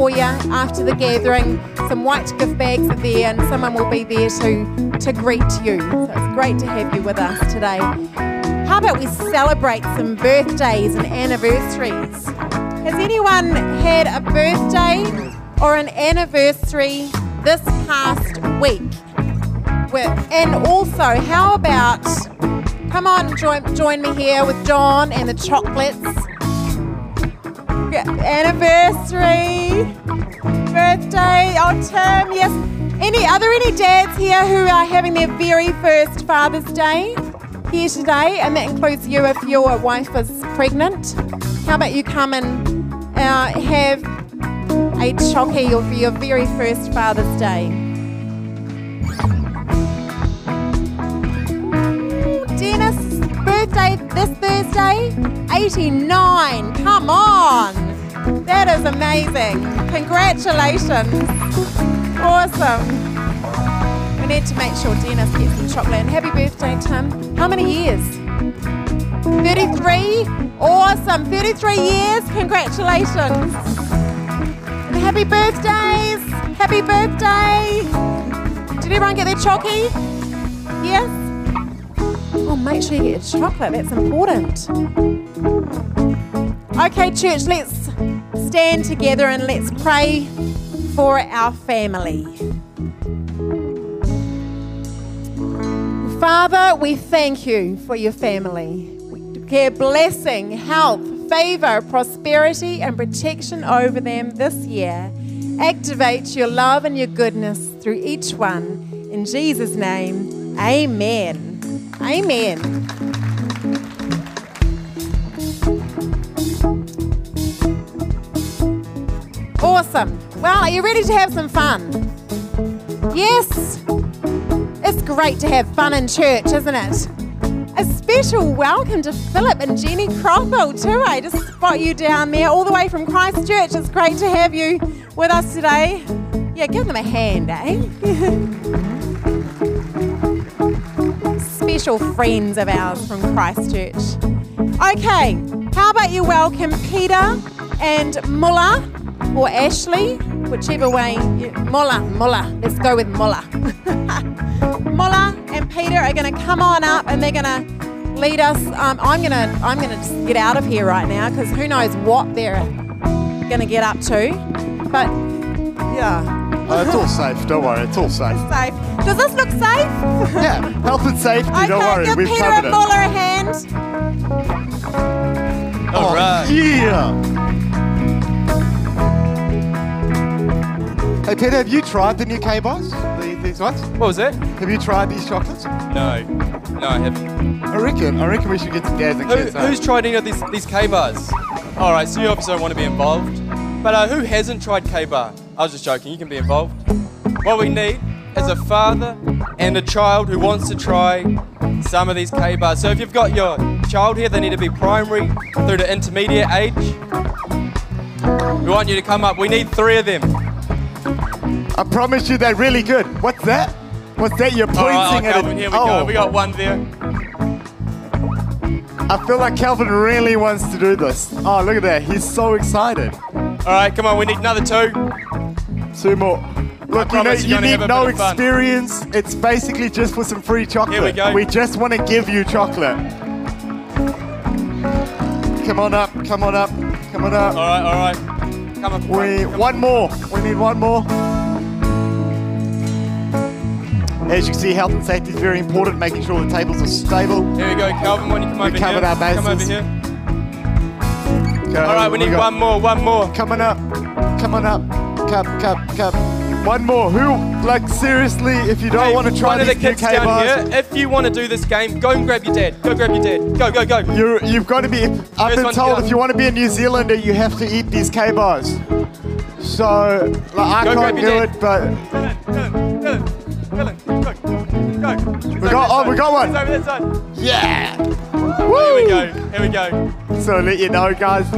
for you after the gathering. Some white gift bags are there, and someone will be there to, to greet you. So it's great to have you with us today. How about we celebrate some birthdays and anniversaries? Has anyone had a birthday or an anniversary this past week? And also, how about come on, join, join me here with John and the chocolates. Anniversary, birthday, oh Tim, yes. Any are there any dads here who are having their very first Father's Day here today? And that includes you if your wife is pregnant. How about you come and uh, have a chocky for your very first Father's Day? Dennis, birthday this Thursday, 89. Come on. That is amazing. Congratulations. Awesome. We need to make sure Dennis gets some chocolate. And happy birthday, Tim. How many years? 33? Awesome. 33 years. Congratulations. And happy birthdays. Happy birthday. Did everyone get their chocky? Yes? Make sure you get your chocolate. That's important. Okay, church, let's stand together and let's pray for our family. Father, we thank you for your family. We declare blessing, health, favor, prosperity, and protection over them this year. Activate your love and your goodness through each one. In Jesus' name, amen. Amen. Awesome. Well, are you ready to have some fun? Yes. It's great to have fun in church, isn't it? A special welcome to Philip and Jenny Crothall too. I just spot you down there all the way from Christchurch. It's great to have you with us today. Yeah, give them a hand, eh? friends of ours from Christchurch. Okay, how about you welcome Peter and Mulla or Ashley, whichever way. You, Mulla, Mulla. Let's go with Mulla. Mulla and Peter are going to come on up and they're going to lead us. Um, I'm going to I'm going to get out of here right now because who knows what they're going to get up to. But yeah. Oh, it's all safe. Don't worry. It's all safe. Safe. Does this look safe? yeah, health and safety. Okay, don't worry. give We've Peter covered and it. Muller a hand. All oh, right. Yeah. Hey Peter, have you tried the new K-Bars? The, these ones? What was that? Have you tried these chocolates? No, no, I haven't. I reckon. I reckon we should get some dads and Who, kids. huh? who's tried any of these these K bars? All right, so you obviously don't want to be involved. But uh, who hasn't tried K bar? I was just joking. You can be involved. What we need is a father and a child who wants to try some of these K bars. So if you've got your child here, they need to be primary through to intermediate age. We want you to come up. We need three of them. I promise you they're really good. What's that? What's that? You're pointing oh, at Calvin, it. here we oh, go. We got one there. I feel like Calvin really wants to do this. Oh, look at that. He's so excited. All right, come on. We need another two. Two more. Look, you know, you need no experience. It's basically just for some free chocolate. Here we go. We just want to give you chocolate. Come on up, come on up, come on up. All right, all right. Come up. We come one more. We need one more. As you can see, health and safety is very important, making sure the tables are stable. Here we go, Calvin. when you come We over covered here? our Come over bases. here. Okay, All right, we need got- one more, one more. Coming up. Come on up. Cup, cup, cup. One more. Who, like, seriously, if you don't Hey, want to try one of the these kids down K-bars, here, if you want to do this game, go and grab your dad. Go grab your dad. Go, go, go. You're, you've got to be. I've First been told down. if you want to be a New Zealander, you have to eat these K bars. So, like, I Go can't do your it, but Dylan, Dylan, Dylan, Dylan, go, go. We got- oh, we got one. Over that side. yeah. Here we go. Here we go. So, to let you know, guys,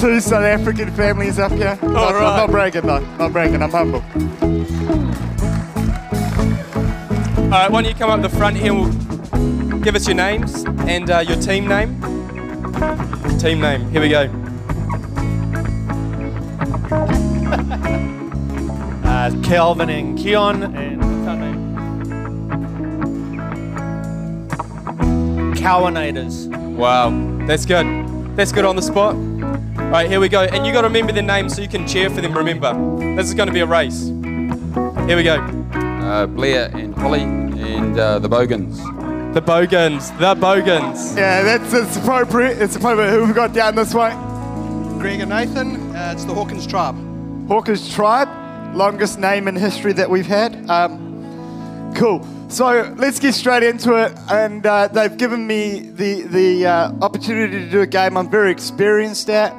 two South African families up here. Not- I'm right. not bragging, though. Not bragging. I'm humble. All right, why don't you come up the front here and we'll give us your names and uh, your team name. Team name. Here we go. uh, Kelvin and Keon and what's our name? Cowanators. Wow, that's good. That's good on the spot. All right, here we go. And you got to remember their names so you can cheer for them. Remember, this is going to be a race. Here we go. uh, Blair and Holly and uh, the Bogans. The Bogans. The Bogans. Yeah, that's it's appropriate. It's appropriate. Who have we got down this way? Greg and Nathan, uh, it's the Hawkins tribe. Hawkins Tribe, longest name in history that we've had. Um, cool. So let's get straight into it. And uh, they've given me the the uh, opportunity to do a game I'm very experienced at.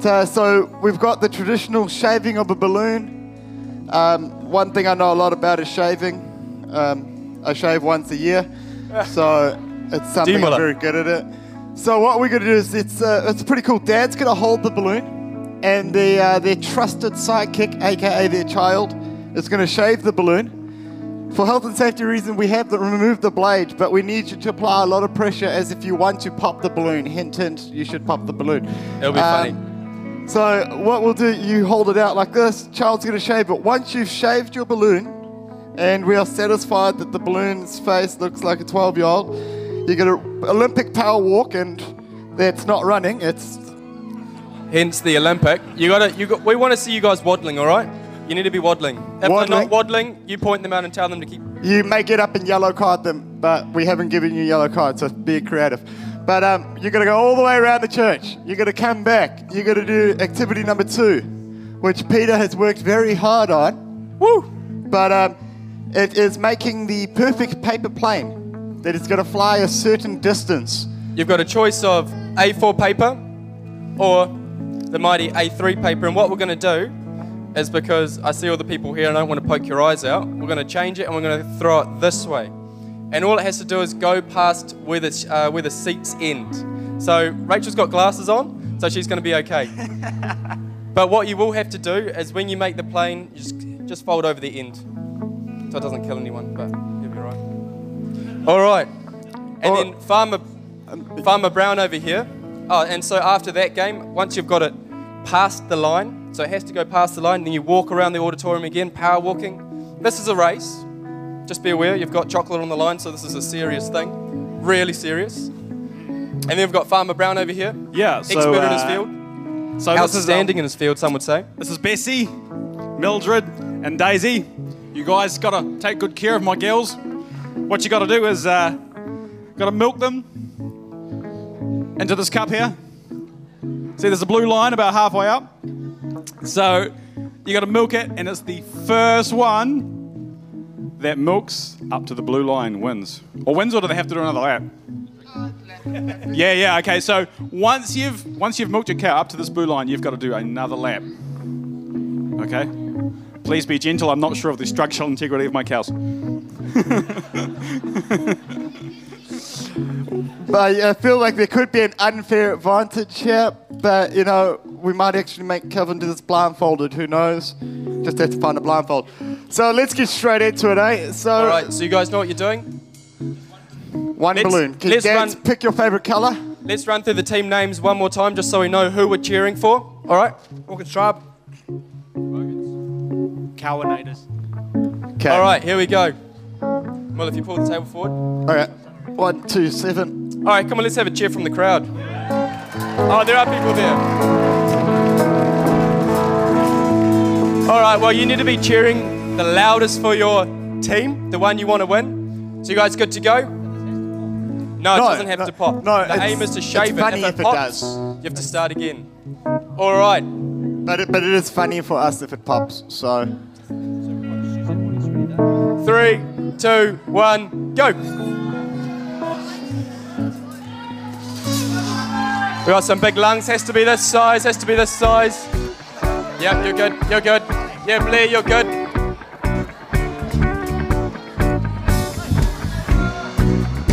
So, so we've got the traditional shaving of a balloon. Um, one thing I know a lot about is shaving. Um, I shave once a year, so it's something. I'm very good at it. So what we're gonna do is it's uh, it's pretty cool. Dad's gonna hold the balloon, and the uh, their trusted sidekick, aka their child, is gonna shave the balloon. For health and safety reasons, we have removed the blade, but we need you to apply a lot of pressure as if you want to pop the balloon. Hint, hint, you should pop the balloon. It'll be Um, funny. So what we'll do, you hold it out like this. Child's gonna shave it. Once you've shaved your balloon, and we are satisfied that the balloon's face looks like a 12-year-old, you get an Olympic power walk, and that's not running. It's Hence the Olympic. You got to. You got. We want to see you guys waddling. All right. You need to be waddling. If they're not waddling, you point them out and tell them to keep. you may get up and yellow card them, but we haven't given you yellow cards, so be creative. But um, you're gonna go all the way around the church. You're gonna come back. You're gonna do activity number two, which Peter has worked very hard on. Woo! But um, it is making the perfect paper plane that is gonna fly a certain distance. You've got a choice of A4 paper or the mighty A3 paper. And what we're going to do is because I see all the people here and I don't want to poke your eyes out, we're going to change it and we're going to throw it this way. And all it has to do is go past where the, uh, where the seats end. So Rachel's got glasses on, so she's going to be okay. but what you will have to do is when you make the plane, you just, just fold over the end. So it doesn't kill anyone, but you'll be right. All right. And All- then Farmer Farmer Brown over here. Oh, and so after that game, once you've got it past the line, so it has to go past the line, then you walk around the auditorium again, power walking. This is a race. Just be aware, you've got chocolate on the line, so this is a serious thing. Really serious. And then we've got Farmer Brown over here. Yeah, so, Expert in his uh, field. So this is, um, Outstanding in his field, some would say. this is Bessie, Mildred, and Daisy. You guys got to take good care of my girls. What you got to do is uh, got to milk them into this cup here. See, there's a blue line about halfway up. So you got to milk it, and it's the first one that milks up to the blue line wins. Or wins, or do they have to do another lap? Yeah, yeah. Okay, so once you've once you've milked your cow up to this blue line, you've got to do another lap. Okay. Please be gentle. I'm not sure of the structural integrity of my cows. But I feel like there could be an unfair advantage here. But you know, we might actually make Kevin do this blindfolded. Who knows? Just have to find a blindfold. So let's get straight into it, eh? So All right, so you guys know what you're doing? one let's- balloon. Can let's Dads run- pick your favorite color? Let's run through the team names one more time just so we know who we're cheering for. All right? Hawkins tribe. Cowanators. Okay. All right, here we go. Well, if you pull the table forward. All right. One, two, seven. All right, come on, let's have a cheer from the crowd. Oh, there are people there. All right, well, you need to be cheering the loudest for your team, the one you want to win. So, you guys good to go? No, it No, doesn't have no, to pop. no, the aim is to shave it. funny if it if it does. you have to start again. All right. But it, but it is funny for us if it pops. So Three, two, one, go. We got some big lungs. Has to be this size. Has to be this size. Yep, you're good. You're good. Yeah, Blair, you're good.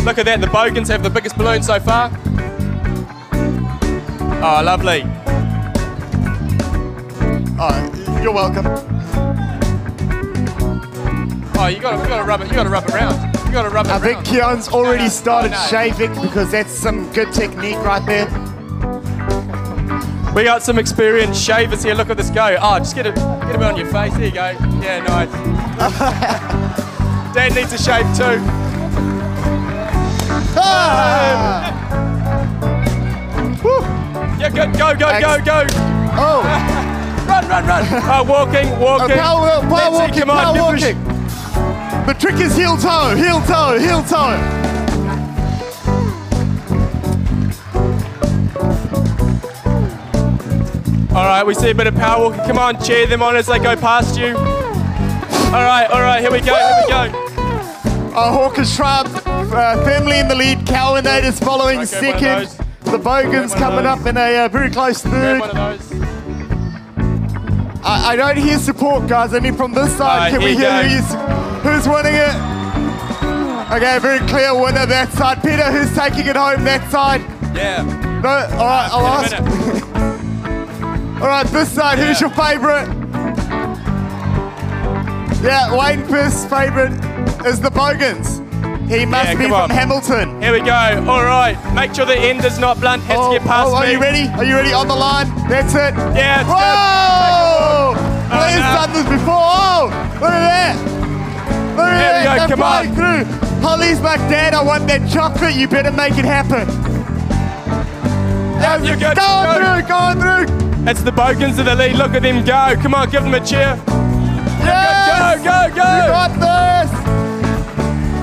Look at that. The Bogans have the biggest balloon so far. Oh, lovely. oh, you're welcome. Oh, you got to, you got to rub it. You got to rub it around. You got to rub it I think Keon's already started Oh, no. shaving because that's some good technique right there. We got some experienced shavers here. Look at this go. Oh, just get a get little bit on your face. There you go. Yeah, nice. Dad needs a shave too. Ah! Woo! Yeah, good. Go, go, go, go. Oh, Run, run, run. Oh, walking, oh, walking. power, power Let's see, walking, come on, power walking. The trick is heel toe, heel toe, heel toe. Right, we see a bit of power walking. Come on, cheer them on as they go past you. All right, all right, here we go, here we go. Our Hawkins Tribe uh, firmly in the lead. Calvinators following Okay, second. The Bogans coming up in a uh, very close third. one of those. I, I don't hear support, guys. Only from this side. Can we hear who's, who's winning it? Okay, very clear winner that side. Peter, who's taking it home that side? Yeah. No, all right, I'll ask. All right, this side, who's your favourite? Yeah, Wayne Pierce's favourite is the Bogans. He must Yeah, be from on. Hamilton. Here we go. All right. Make sure the end is not blunt. Has Oh, to get oh, past oh, are me. you ready? Are you ready on the line? That's it. Yeah, it's Whoa! Blair's oh, no. done this before. Oh, look at that. Look at Here we that. go, They're come on. through. Holly's like, Dad, I want that chocolate. You better make it happen. Yeah, good. Go Go. through, go on through. It's the Bogans to the lead. Look at them go. Come on, give them a cheer. Yes! Go, go, go. You got this!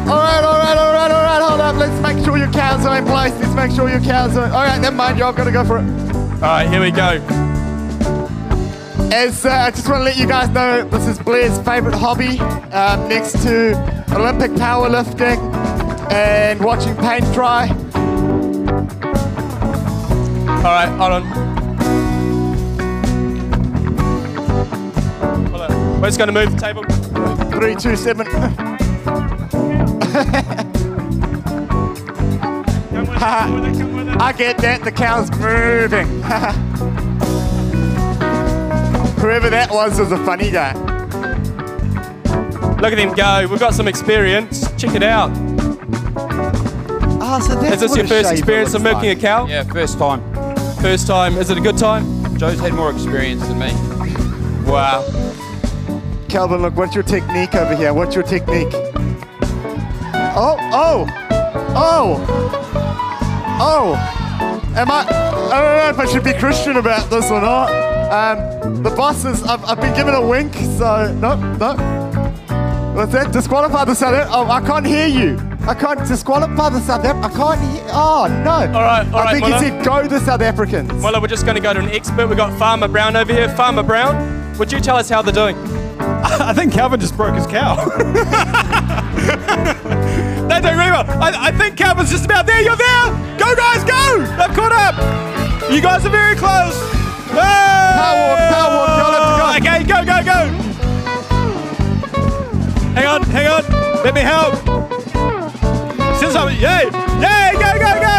Alright, alright, alright, alright, hold up. Let's make sure your cows are in place. Let's make sure your cows are. Alright, never mind, you. I've got to go for it. All right, here we go. As uh, I just want to let you guys know, this is Blair's favourite hobby, um, next to Olympic powerlifting and watching paint dry. All right, hold on. We're just going to move the table. Three, two, seven. I get that. The cow's moving. Whoever that was was a funny guy. Look at him go. We've got some experience. Check it out. Oh, so that's Is this your first experience of milking like. a cow? Yeah, first time. First time. Is it a good time? Joe's had more experience than me. Wow. Calvin, look, what's your technique over here? What's your technique? Oh, oh, oh, oh. Am I? I don't know if I should be Christian about this or not. Um, the boss is, I've, I've been given a wink, so no, no. What's that? Disqualify the South Oh, I can't hear you. I can't disqualify the South I can't hear. Oh, no. All right, all I right, think Muller. he said go the South Africans. Well, we're just going to go to an expert. We've got Farmer Brown over here. Farmer Brown, would you tell us how they're doing? I think Calvin just broke his cow. they do really well. I, I think Calvin's just about there. You're there. Go, guys, go. They've caught up. You guys are very close. Power walk, power walk, y'all have to go. Okay, go, go, go. Hang on, hang on. Let me help. Since I'm, Yay. Yay, go, go, go.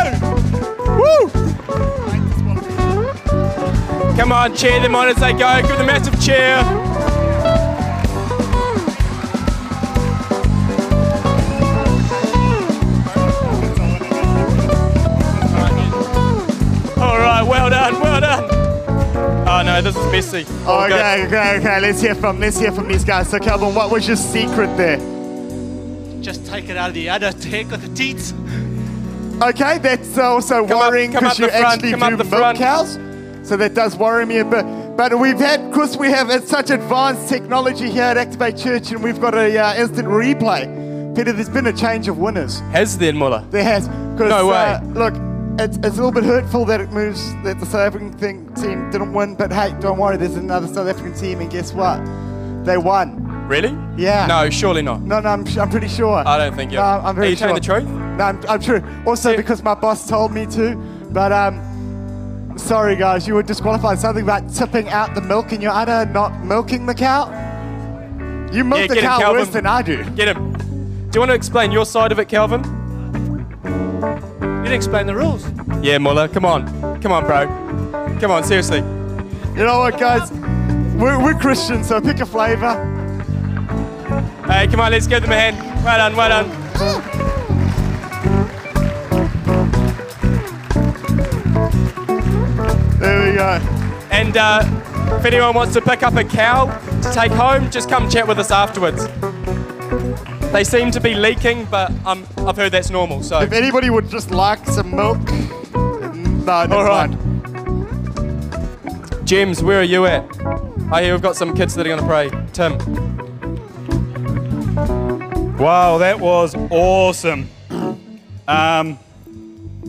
Woo. Come on, cheer them on as they go. Give them a massive cheer. All right, well done, well done. Oh no, this is messy. All good. Okay, okay, okay. Let's hear from let's hear from these guys. So, Calvin, what was your secret there? Just take it out of the udder, take with the teats. Okay, that's also Come worrying because you front, actually do up milk front. cows. So that does worry me a bit. But we've had, because we have such advanced technology here at Activate Church, and we've got a uh, instant replay. Peter, there's been a change of winners. Has then, Muller? There has. 'Cause, No way. Uh, look, it's, it's a little bit hurtful that it moves that the South African thing, team didn't win. But hey, don't worry. There's another South African team, and guess what? They won. Really? Yeah. No, surely not. No, no, I'm, I'm pretty sure. I don't think you. No, I'm very Are you sure. telling the truth? No, I'm, I'm true. Also, Yeah. because my boss told me to. But um, sorry guys, you were disqualified. Something about tipping out the milk in your udder, not milking the cow. You milk Yeah, the him, cow Calvin. worse than I do. Get him. Do you want to explain your side of it, Calvin? You didn't explain the rules. Yeah, Muller, come on. Come on, bro. Come on, seriously. You know what, guys? We're, we're Christians, so pick a flavour. Hey, come on, let's give them a hand. Well done, well done. There we go. And uh, if anyone wants to pick up a cow, to take home, just come chat with us afterwards. They seem to be leaking, but um, I've heard that's normal. So If anybody would just like some milk, no, never All right. mind. James, where are you at? I hear we've got some kids that are going to pray. Tim. Wow, that was awesome. Um,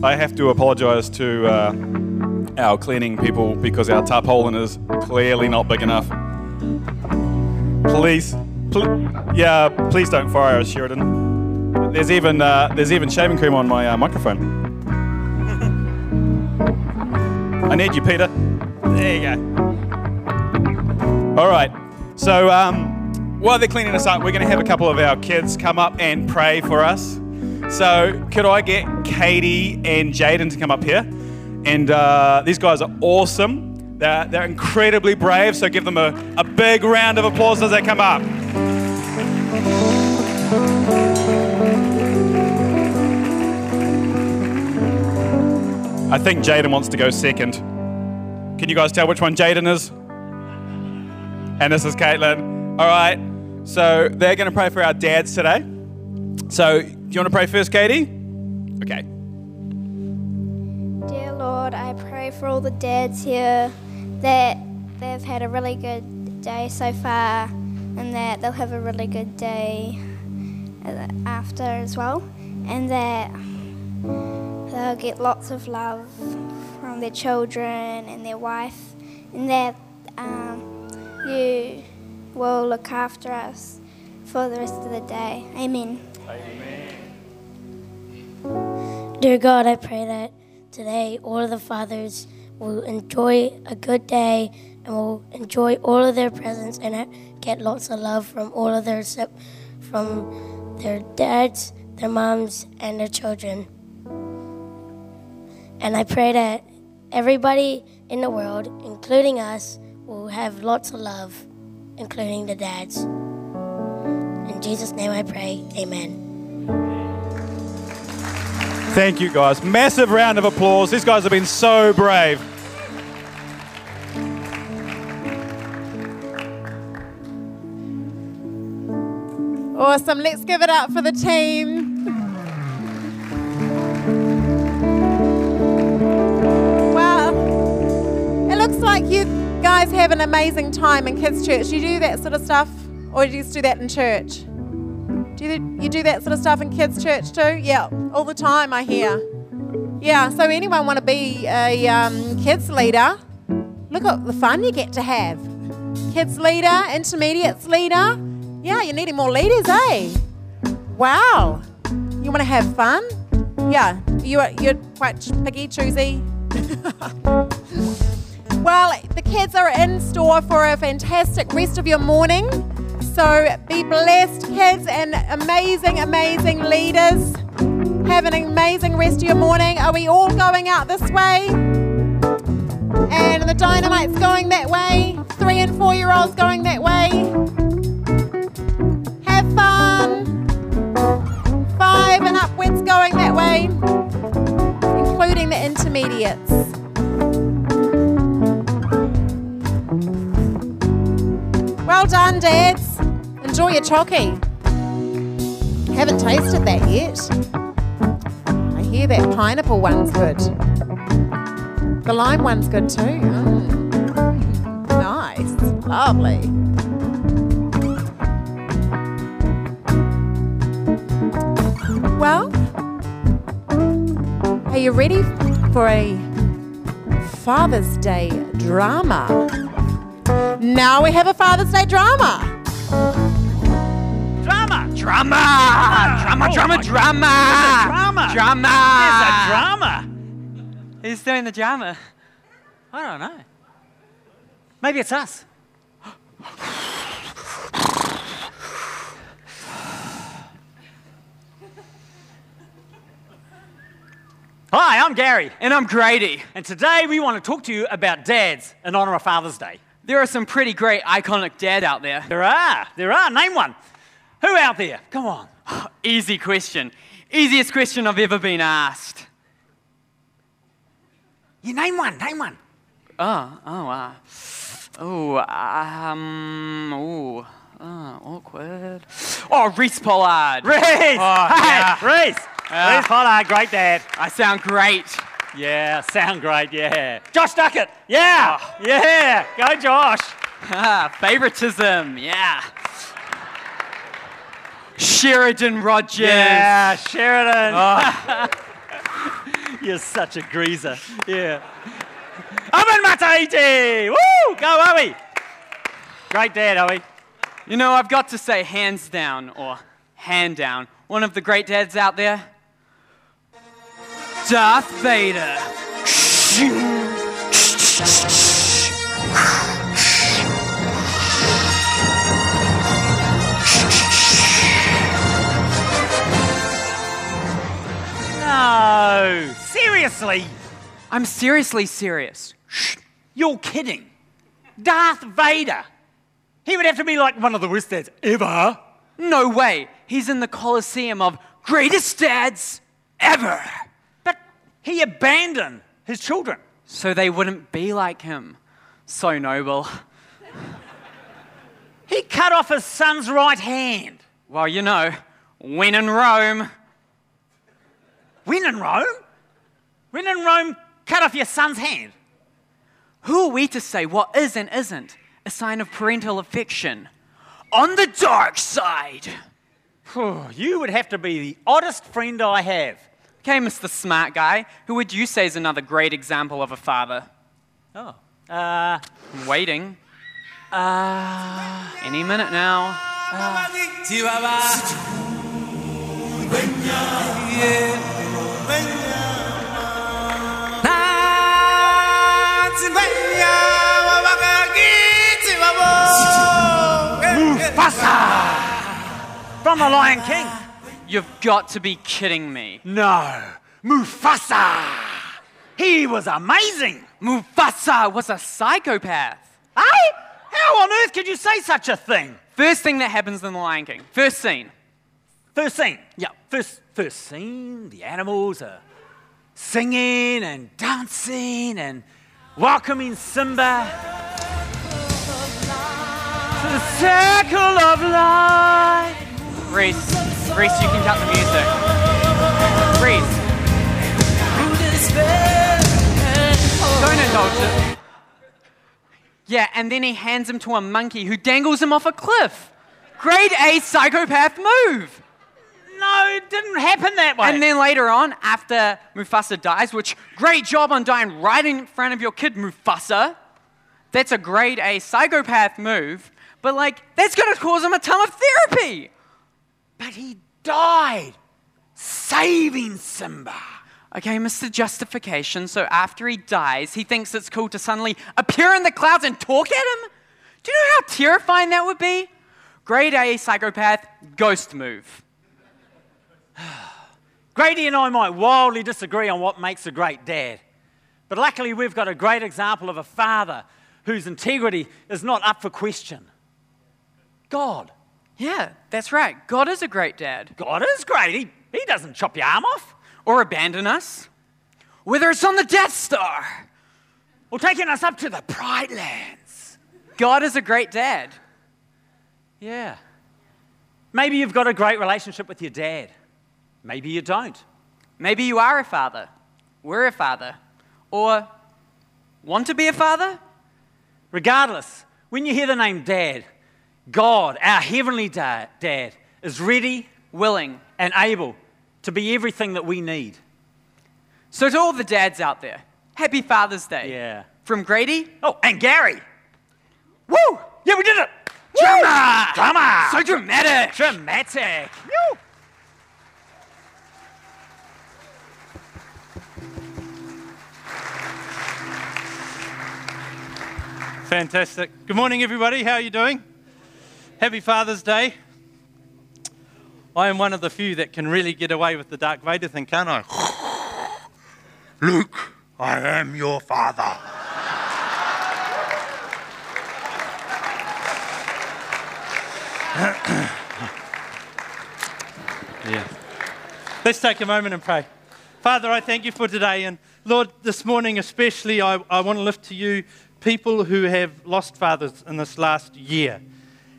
I have to apologise to uh, our cleaning people because our tap hole is clearly not big enough. Please, pl- yeah, please don't fire us, Sheridan. There's even uh, there's even shaving cream on my uh, microphone. I need you, Peter. There you go. All right. So um, while they're cleaning us up, we're going to have a couple of our kids come up and pray for us. So could I get Katie and Jaden to come up here? And uh, these guys are awesome. They're, they're incredibly brave. So give them a, a big round of applause as they come up. I think Jaden wants to go second. Can you guys tell which one Jaden is? And this is Caitlin. All right. So they're going to pray for our dads today. So, do you want to pray first, Katie? Okay. Dear Lord, I pray for all the dads here that they've had a really good day so far and that they'll have a really good day uh, after as well and that they'll get lots of love from their children and their wife and that um, you will look after us for the rest of the day. Amen. Amen. Dear God, I pray that today all of the fathers will enjoy a good day and will enjoy all of their presents and get lots of love from all of their from their dads, their moms, and their children. And I pray that everybody in the world, including us, will have lots of love, including the dads. In Jesus' name I pray, amen. Thank you, guys. Massive round of applause. These guys have been so brave. Awesome. Let's give it up for the team. You guys have an amazing time in kids' church. You do that sort of stuff, or do you just do that in church? Do you, you do that sort of stuff in kids' church too? Yeah, all the time, I hear. Yeah, so anyone want to be a um, kids leader? Look at the fun you get to have. Kids leader, intermediates leader. Yeah, you're needing more leaders, eh? Wow. You want to have fun? Yeah, you are, you're quite picky, choosy. well, the kids are in store for a fantastic rest of your morning. So be blessed, kids, and amazing, amazing leaders. Have an amazing rest of your morning. Are we all going out this way? And the dynamite's going that way. Three and four year olds going that way. Have fun. Five and upwards going that way, including the intermediates. Well done, dads. Enjoy your chocky. Haven't tasted that yet. I hear that pineapple one's good. The lime one's good too. Nice. Lovely. Well, are you ready for a Father's Day drama? Now we have a Father's Day drama. Drama! Drama! Drama, oh drama, drama! drama. Drama! There's a drama. Who's doing the drama? I don't know. Maybe it's us. Hi, I'm Gary. And I'm Grady. And today we want to talk to you about dads in honor of Father's Day. There are some pretty great iconic dad out there. There are. There are. Name one. Who out there? Come on. Easy question. Easiest question I've ever been asked. You name one. Name one. Oh, oh, uh, Oh, um, oh, uh, awkward. Oh, Reese Pollard. Reese! Oh, hey, yeah. Reese! Yeah. Reese Pollard, great dad. I sound great. Yeah, sound great, yeah. Josh Duckett, yeah, yeah, go Josh. Ah, favoritism, yeah. Sheridan Rogers. Yeah, Sheridan. Oh. You're such a greaser. Yeah. Owen Mataiti! Woo! Go, Owie! Great dad, Owie. You know, I've got to say, hands down, or hand down, one of the great dads out there Darth Vader. No, seriously. I'm seriously serious. You're kidding. Darth Vader. He would have to be like one of the worst dads ever. No way. He's in the Coliseum of greatest dads ever. He abandoned his children. So they wouldn't be like him. So noble. He cut off his son's right hand. Well, you know, when in Rome. When in Rome? When in Rome, cut off your son's hand. Who are we to say what is and isn't a sign of parental affection? On the dark side. You would have to be the oddest friend I have. Okay, Mr. Smart Guy, who would you say is another great example of a father? Oh. Uh, I'm waiting. Uh, Any minute now. Mufasa! From The Lion King. You've got to be kidding me. No, Mufasa! He was amazing! Mufasa was a psychopath. Hey? How on earth could you say such a thing? First thing that happens in The Lion King. First scene. First scene. Yeah. First, first scene, the animals are singing and dancing and welcoming Simba to the circle of life. Reese, Reese, you can cut the music. Reese. Don't indulge it. Yeah, and then he hands him to a monkey who dangles him off a cliff. Grade A psychopath move. No, it didn't happen that way. And then later on, after Mufasa dies, which great job on dying right in front of your kid, Mufasa. That's a grade A psychopath move, but like, that's gonna cause him a ton of therapy. But he died saving Simba. Okay, Mr. Justification, so after he dies, he thinks it's cool to suddenly appear in the clouds and talk at him? Do you know how terrifying that would be? Grade A psychopath, ghost move. Grady and I might wildly disagree on what makes a great dad. But luckily, we've got a great example of a father whose integrity is not up for question. God. Yeah, that's right. God is a great dad. God is great. He, he doesn't chop your arm off. Or abandon us. Whether it's on the Death Star. Or taking us up to the Pride Lands. God is a great dad. Yeah. Maybe you've got a great relationship with your dad. Maybe you don't. Maybe you are a father. We're a father. Or want to be a father? Regardless, when you hear the name dad, God, our heavenly da- dad, is ready, willing, and able to be everything that we need. So, to all the dads out there, happy Father's Day. Yeah. From Grady. Oh, and Gary. Woo! Yeah, we did it. Drama! Drama! So dramatic! Dramatic! Woo! Fantastic. Good morning, everybody. How are you doing? Happy Father's Day. I am one of the few that can really get away with the Darth Vader thing, can't I? Luke, I am your father. yeah. Let's take a moment and pray. Father, I thank you for today. And Lord, this morning especially, I, I want to lift to you people who have lost fathers in this last year.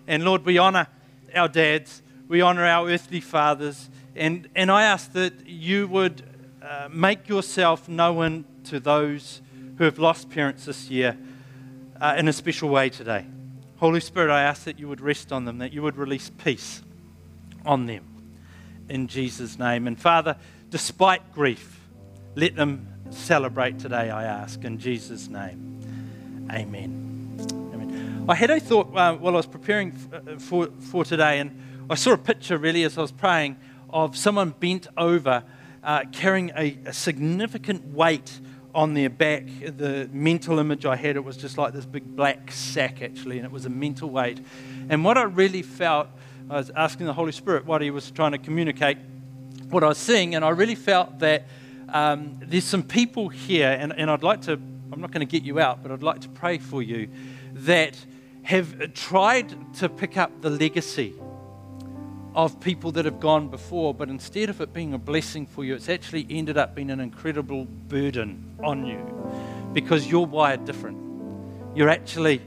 And Lord, we honor our dads, we honor our earthly fathers, and, and I ask that you would uh, make yourself known to those who have lost parents this year uh, in a special way today. Holy Spirit, I ask that you would rest on them, that you would release peace on them in Jesus' name. And Father, despite grief, let them celebrate today, I ask, in Jesus' name. Amen. I had a thought uh, while I was preparing uh, for, for today, and I saw a picture really as I was praying of someone bent over uh, carrying a, a significant weight on their back. The mental image I had, it was just like this big black sack, actually, and it was a mental weight. And what I really felt, I was asking the Holy Spirit what He was trying to communicate, what I was seeing, and I really felt that um, there's some people here, and, and I'd like to, I'm not going to get you out, but I'd like to pray for you, that have tried to pick up the legacy of people that have gone before, but instead of it being a blessing for you, it's actually ended up being an incredible burden on you because you're wired different. You're actually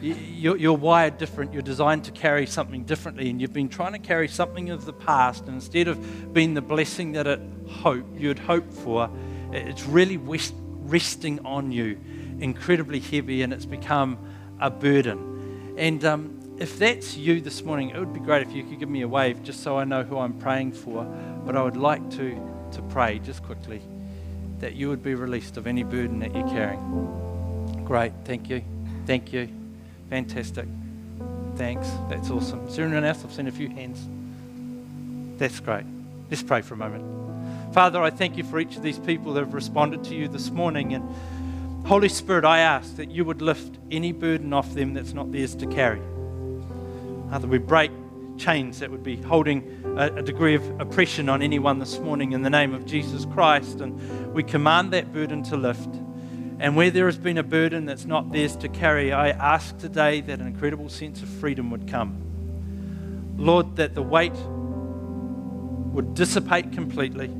you're, you're, wired different. You're designed to carry something differently, and you've been trying to carry something of the past. And instead of being the blessing that it hope you'd hoped for, it's really rest, resting on you, incredibly heavy, and it's become a burden. And um, if that's you this morning, it would be great if you could give me a wave just so I know who I'm praying for. But I would like to, to pray just quickly that you would be released of any burden that you're carrying. Great. Thank you. Thank you. Fantastic. Thanks. That's awesome. Is there anyone else? I've seen a few hands. That's great. Let's pray for a moment. Father, I thank you for each of these people that have responded to you this morning. And Holy Spirit, I ask that you would lift any burden off them that's not theirs to carry. Father, we break chains that would be holding a, a, degree of oppression on anyone this morning in the name of Jesus Christ. And we command that burden to lift. And where there has been a burden that's not theirs to carry, I ask today that an incredible sense of freedom would come. Lord, that the weight would dissipate completely.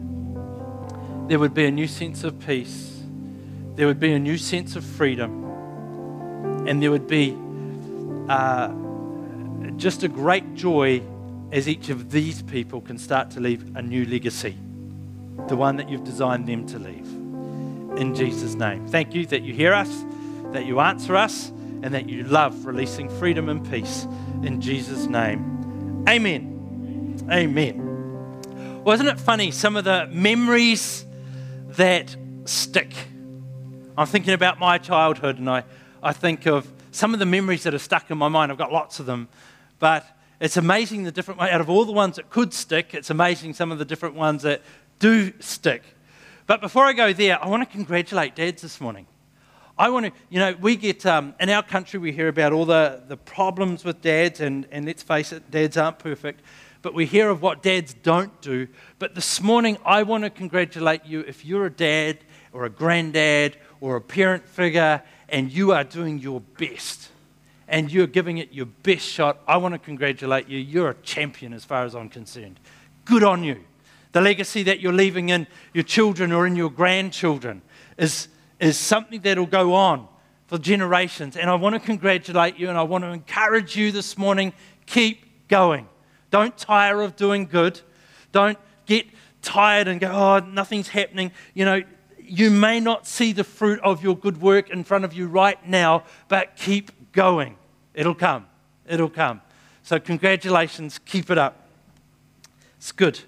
There would be a new sense of peace. There would be a new sense of freedom. And there would be. Uh, just a great joy as each of these people can start to leave a new legacy, the one that you've designed them to leave. In Jesus' name. Thank you that you hear us, that you answer us, and that you love releasing freedom and peace. In Jesus' name. Amen. Amen. Wasn't it funny? Some of the memories that stick. I'm thinking about my childhood, and I, I think of some of the memories that are stuck in my mind. I've got lots of them. But it's amazing the different way out of all the ones that could stick, it's amazing some of the different ones that do stick. But before I go there, I want to congratulate dads this morning. I want to, you know, we get, um, in our country, we hear about all the, the problems with dads, and, and let's face it, dads aren't perfect, but we hear of what dads don't do. But this morning, I want to congratulate you if you're a dad or a granddad or a parent figure and you are doing your best and you're giving it your best shot, I want to congratulate you. You're a champion as far as I'm concerned. Good on you. The legacy that you're leaving in your children or in your grandchildren is, is something that'll go on for generations. And I want to congratulate you and I want to encourage you this morning keep going. Don't tire of doing good. Don't get tired and go, oh, nothing's happening. You know, you may not see the fruit of your good work in front of you right now, but keep going. It'll come. It'll come. So, congratulations. Keep it up. It's good.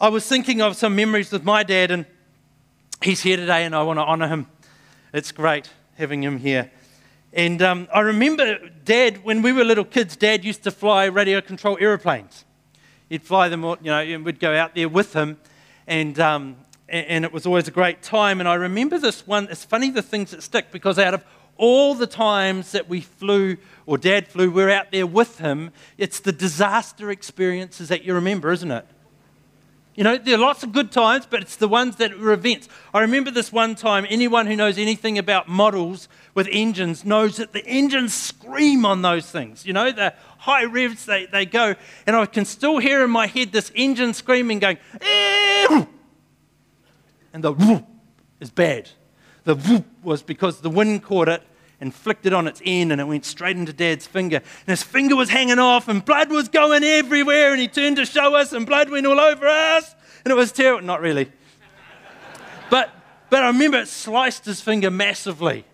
I was thinking of some memories with my dad, and he's here today, and I want to honor him. It's great having him here. And um, I remember Dad, when we were little kids, Dad used to fly radio control aeroplanes. He'd fly them, you know, and we'd go out there with him, and, um, and it was always a great time. And I remember this one, it's funny the things that stick because out of all the times that we flew, or dad flew, we're out there with him. It's the disaster experiences that you remember, isn't it? You know, there are lots of good times, but it's the ones that were events. I remember this one time, anyone who knows anything about models with engines knows that the engines scream on those things. You know, the high revs, they, they go. And I can still hear in my head this engine screaming, going, Ew! And the whoop is bad. the whoop was because the wind caught it and flicked it on its end and it went straight into dad's finger. And his finger was hanging off and blood was going everywhere and he turned to show us and blood went all over us. And it was terrible. Not really. but, but I remember it sliced his finger massively.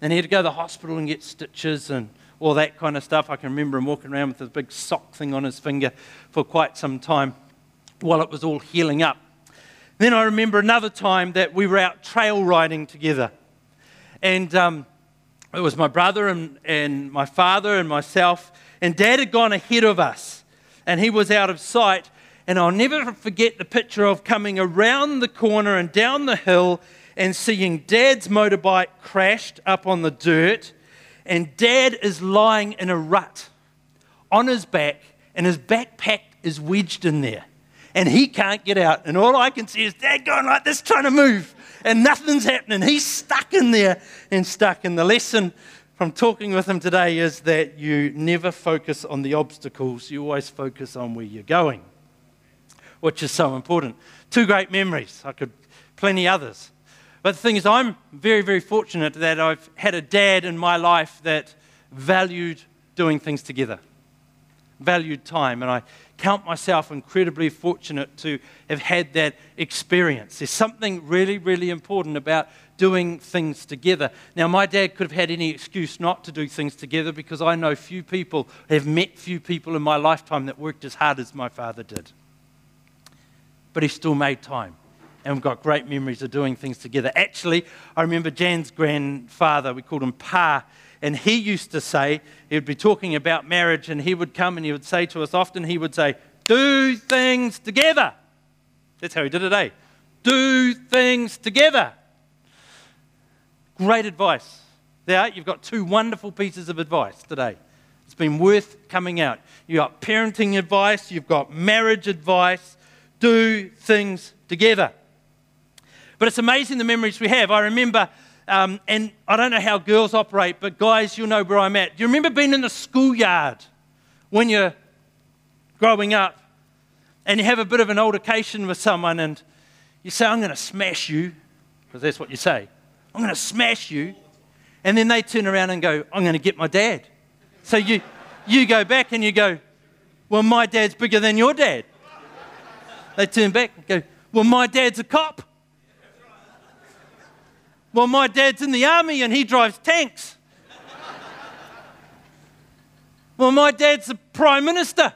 And he had to go to the hospital and get stitches and all that kind of stuff. I can remember him walking around with this big sock thing on his finger for quite some time while it was all healing up. Then I remember another time that we were out trail riding together. And um, it was my brother and, and my father and myself, and dad had gone ahead of us, and he was out of sight. And I'll never forget the picture of coming around the corner and down the hill and seeing dad's motorbike crashed up on the dirt, and dad is lying in a rut on his back, and his backpack is wedged in there. And he can't get out. And all I can see is dad going like this, trying to move and nothing's happening. He's stuck in there and stuck. And the lesson from talking with him today is that you never focus on the obstacles, you always focus on where you're going, which is so important. Two great memories. I could, plenty others. But the thing is, I'm very, very fortunate that I've had a dad in my life that valued doing things together, valued time. And I count myself incredibly fortunate to have had that experience. There's something really, really important about doing things together. Now, my dad could have had any excuse not to do things together because I know few people, have met few people in my lifetime that worked as hard as my father did. But he still made time. And we've got great memories of doing things together. Actually, I remember Jan's grandfather, we called him Pa, and he used to say, he would be talking about marriage, and he would come and he would say to us often, he would say, Do things together. That's how he did it, eh? Do things together. Great advice. There, you've got two wonderful pieces of advice today. It's been worth coming out. You've got parenting advice, you've got marriage advice. Do things together. But it's amazing the memories we have. I remember um, and I don't know how girls operate, but guys, you'll know where I'm at. Do you remember being in the schoolyard when you're growing up and you have a bit of an altercation with someone and you say, I'm going to smash you, because that's what you say. I'm going to smash you. And then they turn around and go, I'm going to get my dad. So you, you go back and you go, Well, my dad's bigger than your dad. They turn back and go, Well, my dad's a cop. Well, my dad's in the army and he drives tanks. well, my dad's the prime minister.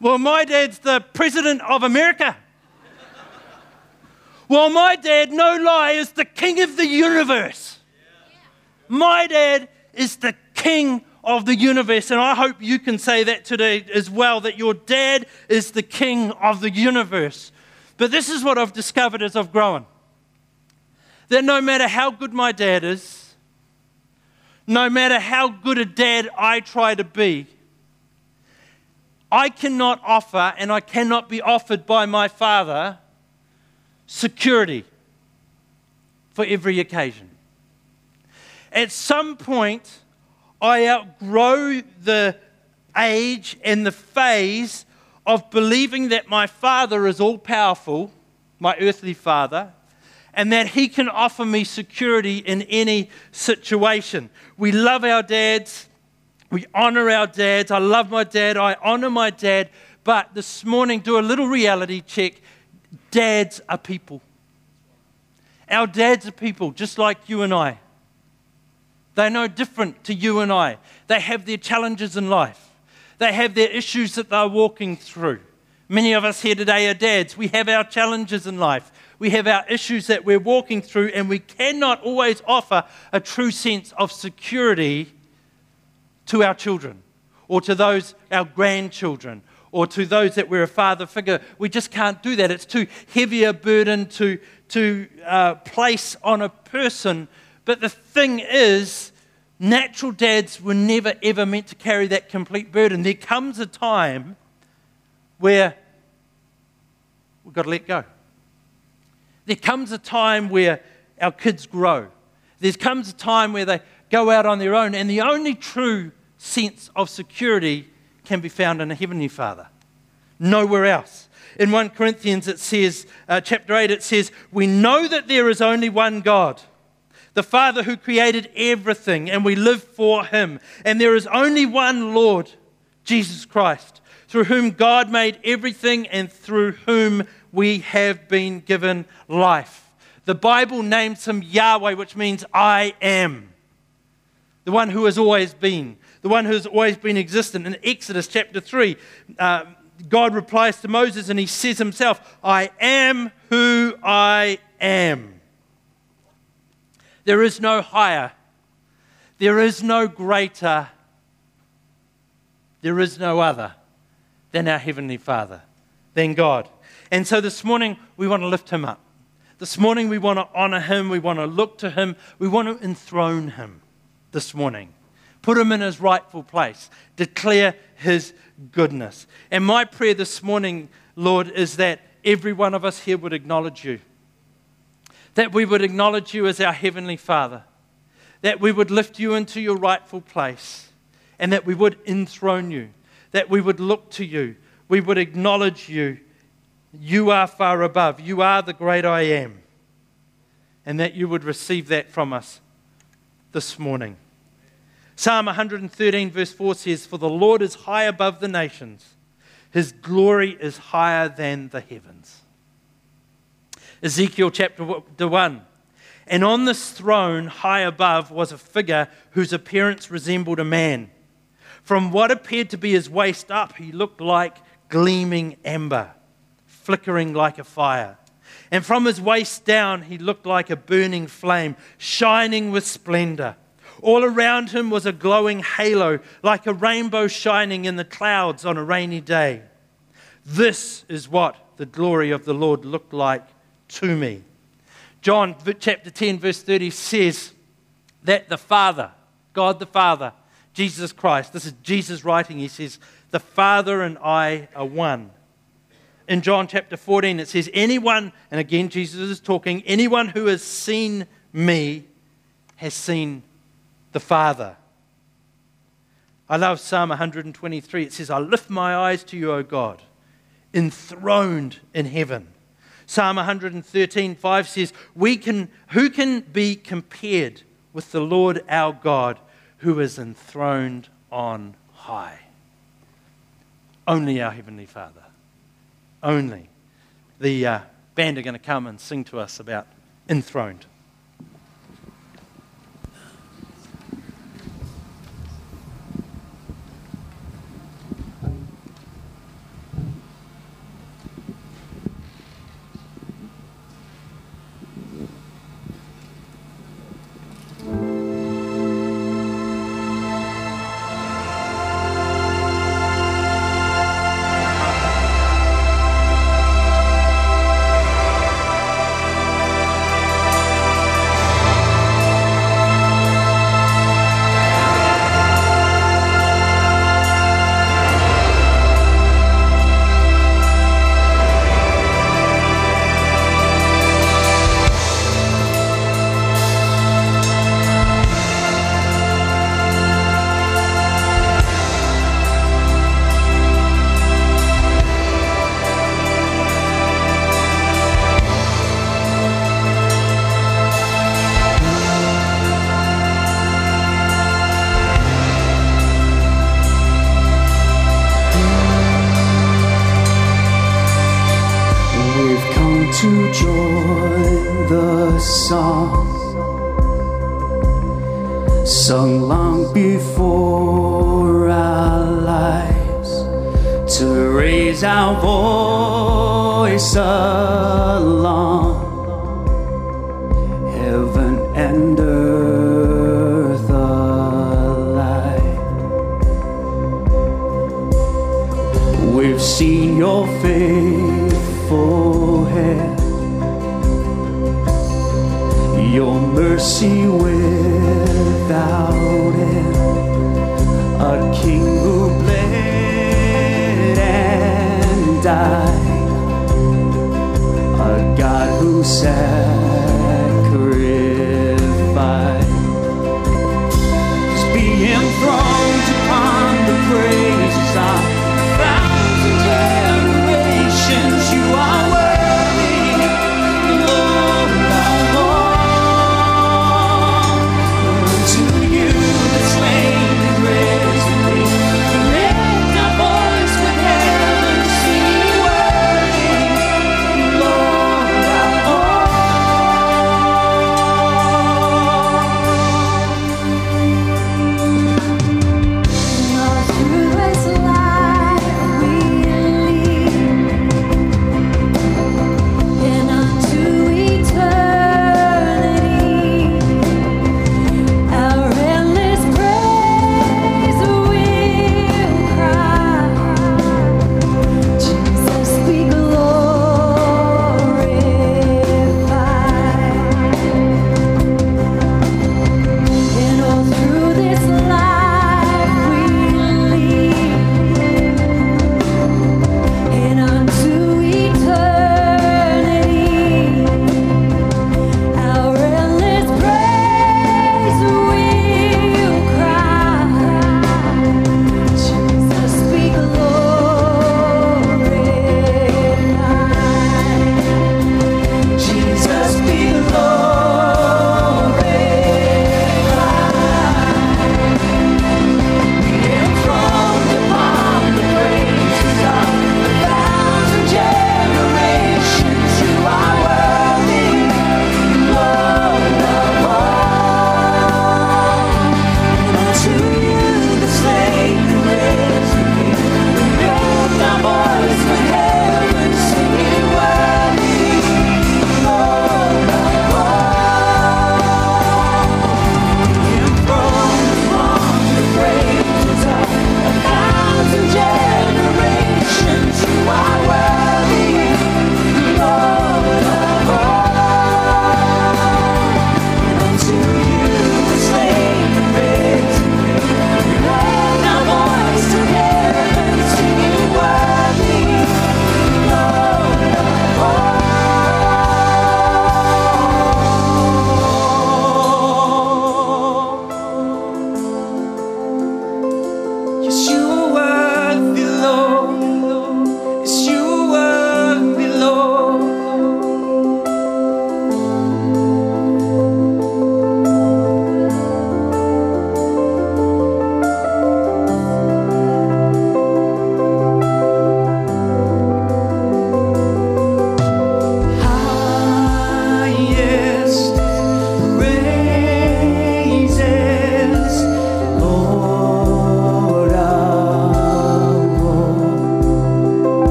well, my dad's the president of America. well, my dad, no lie, is the king of the universe. My dad is the king of the universe. And I hope you can say that today as well that your dad is the king of the universe. But this is what I've discovered as I've grown that no matter how good my dad is, no matter how good a dad I try to be, I cannot offer and I cannot be offered by my father security for every occasion. At some point, I outgrow the age and the phase of believing that my father is all powerful, my earthly father, and that He can offer me security in any situation. We love our dads. We honor our dads. I love my dad. I honor my dad. But this morning, do a little reality check. Dads are people. Our dads are people, just like you and I. They're no different to you and I. They have their challenges in life, they have their issues that they're walking through. Many of us here today are dads. We have our challenges in life we have our issues that we're walking through, and we cannot always offer a true sense of security to our children or to those, our grandchildren, or to those that we're a father figure. We just can't do that. It's too heavy a burden to, to uh, place on a person. But the thing is, natural dads were never ever meant to carry that complete burden. There comes a time where we've got to let go. There comes a time where our kids grow. There comes a time where they go out on their own, and the only true sense of security can be found in a Heavenly Father. Nowhere else. In 1 Corinthians, it says, uh, chapter 8, it says, We know that there is only one God, the Father who created everything, and we live for him. And there is only one Lord, Jesus Christ, through whom God made everything and through whom we have been given life. The Bible names him Yahweh, which means I am, the one who has always been, the one who has always been existent. In Exodus chapter 3, uh, God replies to Moses and he says himself, I am who I am. There is no higher, there is no greater, there is no other than our Heavenly Father, than God. And so this morning, we want to lift him up. This morning, we want to honor him. We want to look to him. We want to enthrone him this morning. Put him in his rightful place. Declare his goodness. And my prayer this morning, Lord, is that every one of us here would acknowledge you. That we would acknowledge you as our Heavenly Father. That we would lift you into your rightful place. And that we would enthrone you. That we would look to you. We would acknowledge you you are far above. You are the great I am. And that you would receive that from us this morning. Psalm 113, verse 4 says, For the Lord is high above the nations, his glory is higher than the heavens. Ezekiel chapter 1. And on this throne, high above, was a figure whose appearance resembled a man. From what appeared to be his waist up, he looked like gleaming amber flickering like a fire. And from his waist down, he looked like a burning flame, shining with splendor. All around him was a glowing halo, like a rainbow shining in the clouds on a rainy day. This is what the glory of the Lord looked like to me. John chapter 10, verse 30 says that the Father, God the Father, Jesus Christ, this is Jesus writing, he says, The Father and I are one in John chapter 14, it says, Anyone, and again Jesus is talking, anyone who has seen me has seen the Father. I love Psalm 123. It says, I lift my eyes to you, O God, enthroned in heaven. Psalm 113, 5 says, we can, Who can be compared with the Lord our God who is enthroned on high? Only our Heavenly Father only. The uh, band are going to come and sing to us about enthroned. Praises of a thousand generations.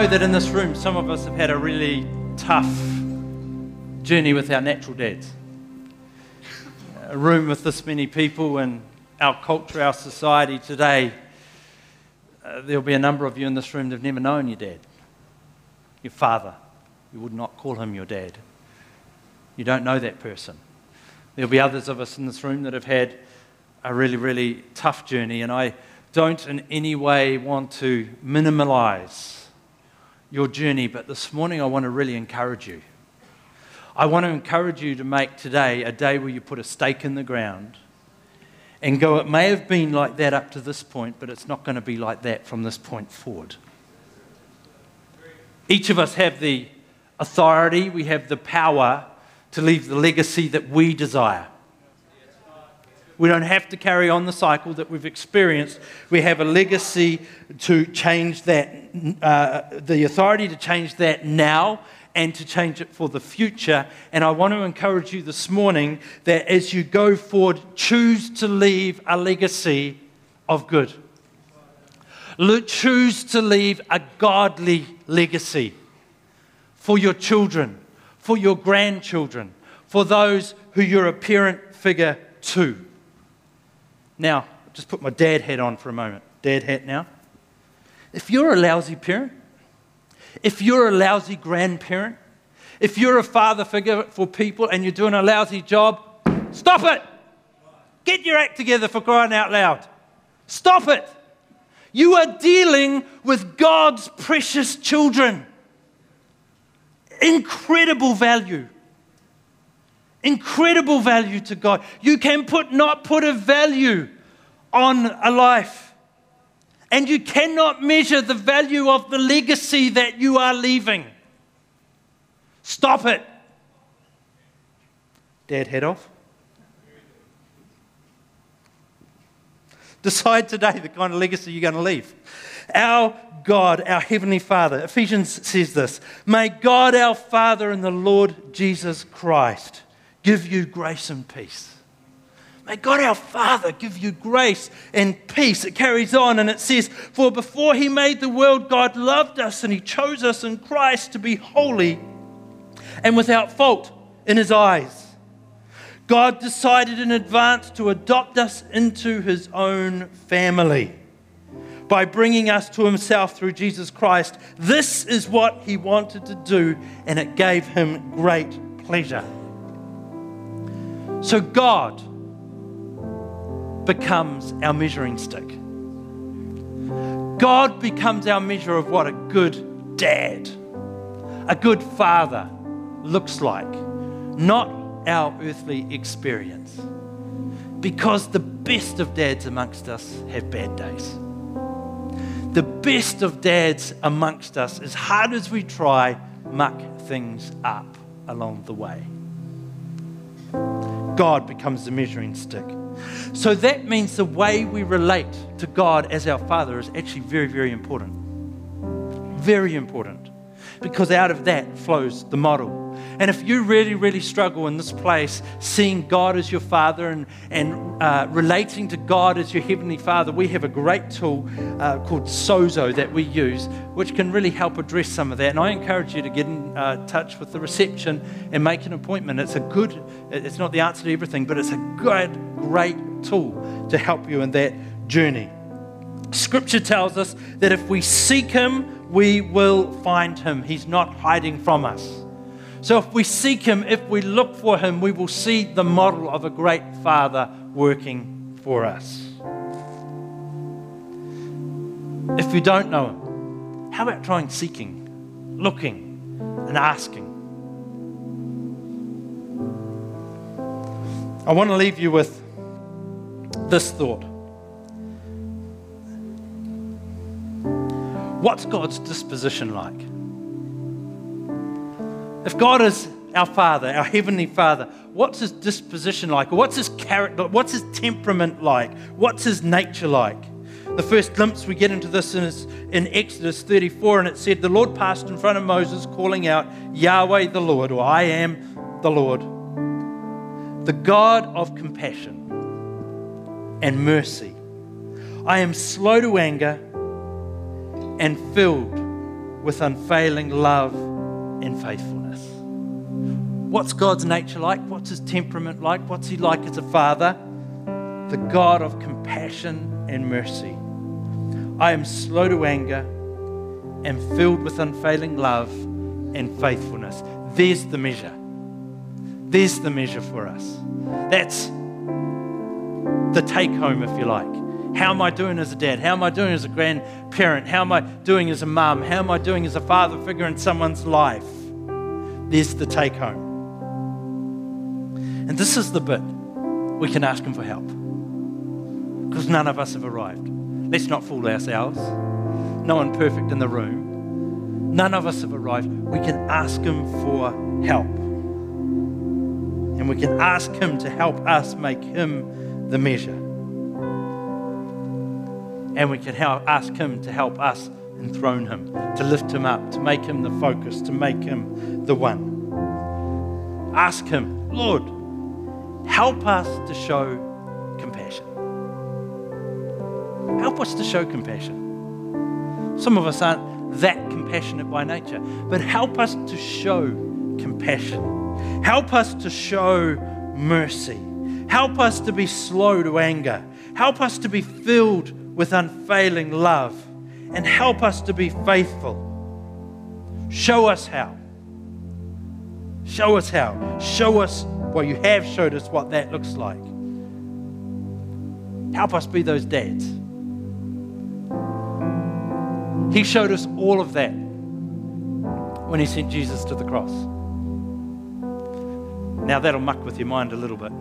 Know that in this room, some of us have had a really tough journey with our natural dads. A room with this many people and our culture, our society today, uh, there'll be a number of you in this room that have never known your dad, your father. You would not call him your dad. You don't know that person. There'll be others of us in this room that have had a really, really tough journey, and I don't in any way want to minimalize your journey, but this morning I want to really encourage you. I want to encourage you to make today a day where you put a stake in the ground and go, it may have been like that up to this point, but it's not going to be like that from this point forward. Each of us have the authority, we have the power to leave the legacy that we desire. We don't have to carry on the cycle that we've experienced. We have a legacy to change that, uh, the authority to change that now and to change it for the future. And I want to encourage you this morning that as you go forward, choose to leave a legacy of good. Choose to leave a godly legacy for your children, for your grandchildren, for those who you're a parent figure to. Now, just put my dad hat on for a moment. Dad hat now. If you're a lousy parent, if you're a lousy grandparent, if you're a father figure for people and you're doing a lousy job, stop it. Get your act together for crying out loud. Stop it. You are dealing with God's precious children. Incredible value. Incredible value to God. You can put not put a value on a life. And you cannot measure the value of the legacy that you are leaving. Stop it. Dad, head off. Decide today the kind of legacy you're going to leave. Our God, our Heavenly Father, Ephesians says this May God, our Father, and the Lord Jesus Christ give you grace and peace. May God our Father give you grace and peace. It carries on and it says, For before He made the world, God loved us and He chose us in Christ to be holy and without fault in His eyes. God decided in advance to adopt us into His own family by bringing us to Himself through Jesus Christ. This is what He wanted to do, and it gave Him great pleasure. So, God becomes our measuring stick. God becomes our measure of what a good dad, a good father looks like, not our earthly experience. Because the best of dads amongst us have bad days. The best of dads amongst us, as hard as we try, muck things up along the way. God becomes the measuring stick. So that means the way we relate to God as our Father is actually very, very important. Very important. Because out of that flows the model. And if you really, really struggle in this place, seeing God as your Father and, and uh, relating to God as your Heavenly Father, we have a great tool uh, called Sozo that we use, which can really help address some of that. And I encourage you to get in uh, touch with the reception and make an appointment. It's a good, it's not the answer to everything, but it's a good, great tool to help you in that journey. Scripture tells us that if we seek Him, we will find Him. He's not hiding from us. So if we seek Him, if we look for Him, we will see the model of a great Father working for us. If you don't know Him, how about trying seeking, looking, and asking? I want to leave you with this thought. What's God's disposition like? If God is our Father, our Heavenly Father, what's His disposition like? What's His character? What's His temperament like? What's His nature like? The first glimpse we get into this is in Exodus 34, and it said, The Lord passed in front of Moses, calling out, Yahweh the Lord, or I am the Lord, the God of compassion and mercy. I am slow to anger and filled with unfailing love and faithfulness. What's God's nature like? What's his temperament like? What's he like as a father? The God of compassion and mercy. I am slow to anger and filled with unfailing love and faithfulness. There's the measure. There's the measure for us. That's the take home, if you like. How am I doing as a dad? How am I doing as a grandparent? How am I doing as a mum? How am I doing as a father figure in someone's life? There's the take home. And this is the bit we can ask Him for help. Because none of us have arrived. Let's not fool ourselves. No one perfect in the room. None of us have arrived. We can ask Him for help. And we can ask Him to help us make Him the measure. And we can help, ask Him to help us enthrone Him, to lift Him up, to make Him the focus, to make Him the one. Ask Him, Lord, help us to show compassion. Help us to show compassion. Some of us aren't that compassionate by nature, but help us to show compassion. Help us to show mercy. Help us to be slow to anger. Help us to be filled with unfailing love. And help us to be faithful. Show us how. Show us how. Show us, well, you have showed us what that looks like. Help us be those dads. He showed us all of that when He sent Jesus to the cross. Now that'll muck with your mind a little bit.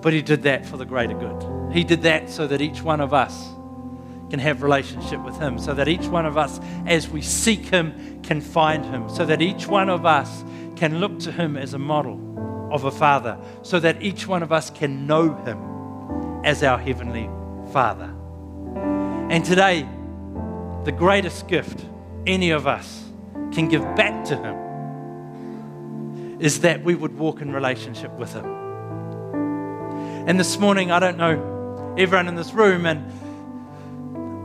But He did that for the greater good. He did that so that each one of us can have relationship with him so that each one of us as we seek him can find him so that each one of us can look to him as a model of a father so that each one of us can know him as our heavenly father. And today the greatest gift any of us can give back to him is that we would walk in relationship with him. And this morning i don't know everyone in this room and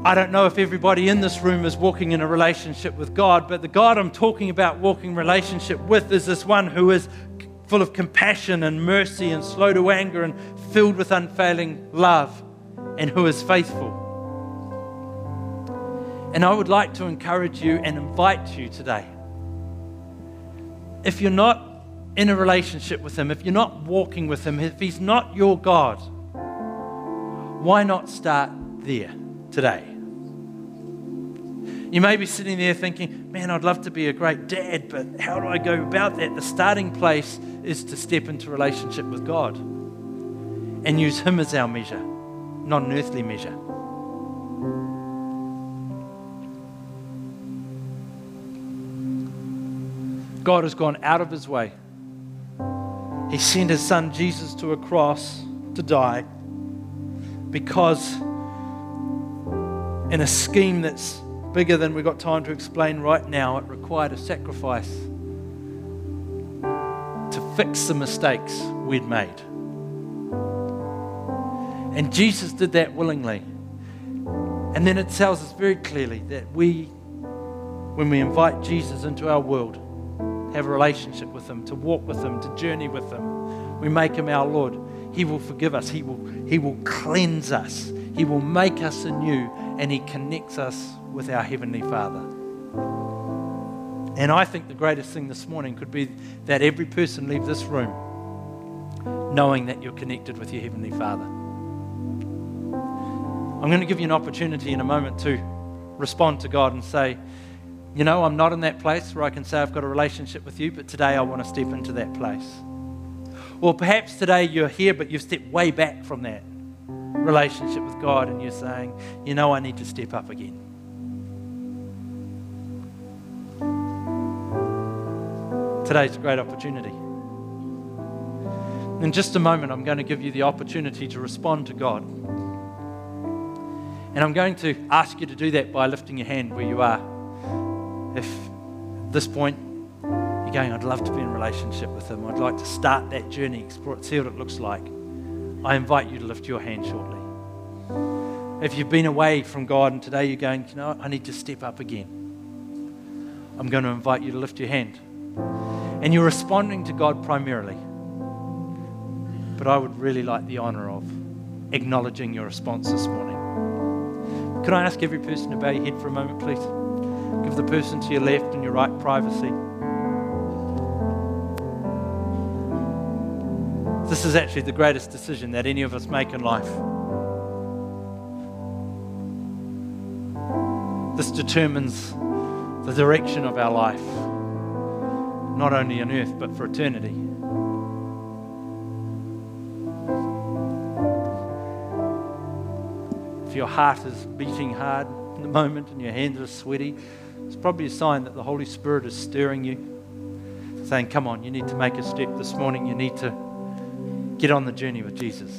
I don't know if everybody in this room is walking in a relationship with God, but the God I'm talking about walking relationship with is this one who is full of compassion and mercy and slow to anger and filled with unfailing love and who is faithful. And I would like to encourage you and invite you today. If you're not in a relationship with Him, if you're not walking with Him, if He's not your God, why not start there today? You may be sitting there thinking, man, I'd love to be a great dad, but how do I go about that? The starting place is to step into relationship with God and use Him as our measure, not an earthly measure. God has gone out of His way. He sent His Son Jesus to a cross to die because, in a scheme that's bigger than we've got time to explain right now. It required a sacrifice to fix the mistakes we'd made. And Jesus did that willingly. And then it tells us very clearly that we, when we invite Jesus into our world, have a relationship with Him, to walk with Him, to journey with Him, we make Him our Lord. He will forgive us. He will, he will cleanse us. He will make us anew, and He connects us with our Heavenly Father. And I think the greatest thing this morning could be that every person leave this room knowing that you're connected with your Heavenly Father. I'm going to give you an opportunity in a moment to respond to God and say, you know, I'm not in that place where I can say I've got a relationship with you, but today I want to step into that place. Or perhaps today you're here, but you've stepped way back from that relationship with God and you're saying, you know, I need to step up again. Today's a great opportunity. In just a moment, I'm going to give you the opportunity to respond to God. And I'm going to ask you to do that by lifting your hand where you are. If at this point you're going, I'd love to be in relationship with Him, I'd like to start that journey, explore it, see what it looks like, I invite you to lift your hand shortly. If you've been away from God and today you're going, you know, I need to step up again, I'm going to invite you to lift your hand. And you're responding to God primarily. But I would really like the honor of acknowledging your response this morning. Could I ask every person to bow your head for a moment, please? Give the person to your left and your right privacy. This is actually the greatest decision that any of us make in life. This determines the direction of our life, not only on earth, but for eternity. If your heart is beating hard in the moment and your hands are sweaty, it's probably a sign that the Holy Spirit is stirring you, saying, Come on, you need to make a step this morning. You need to get on the journey with Jesus.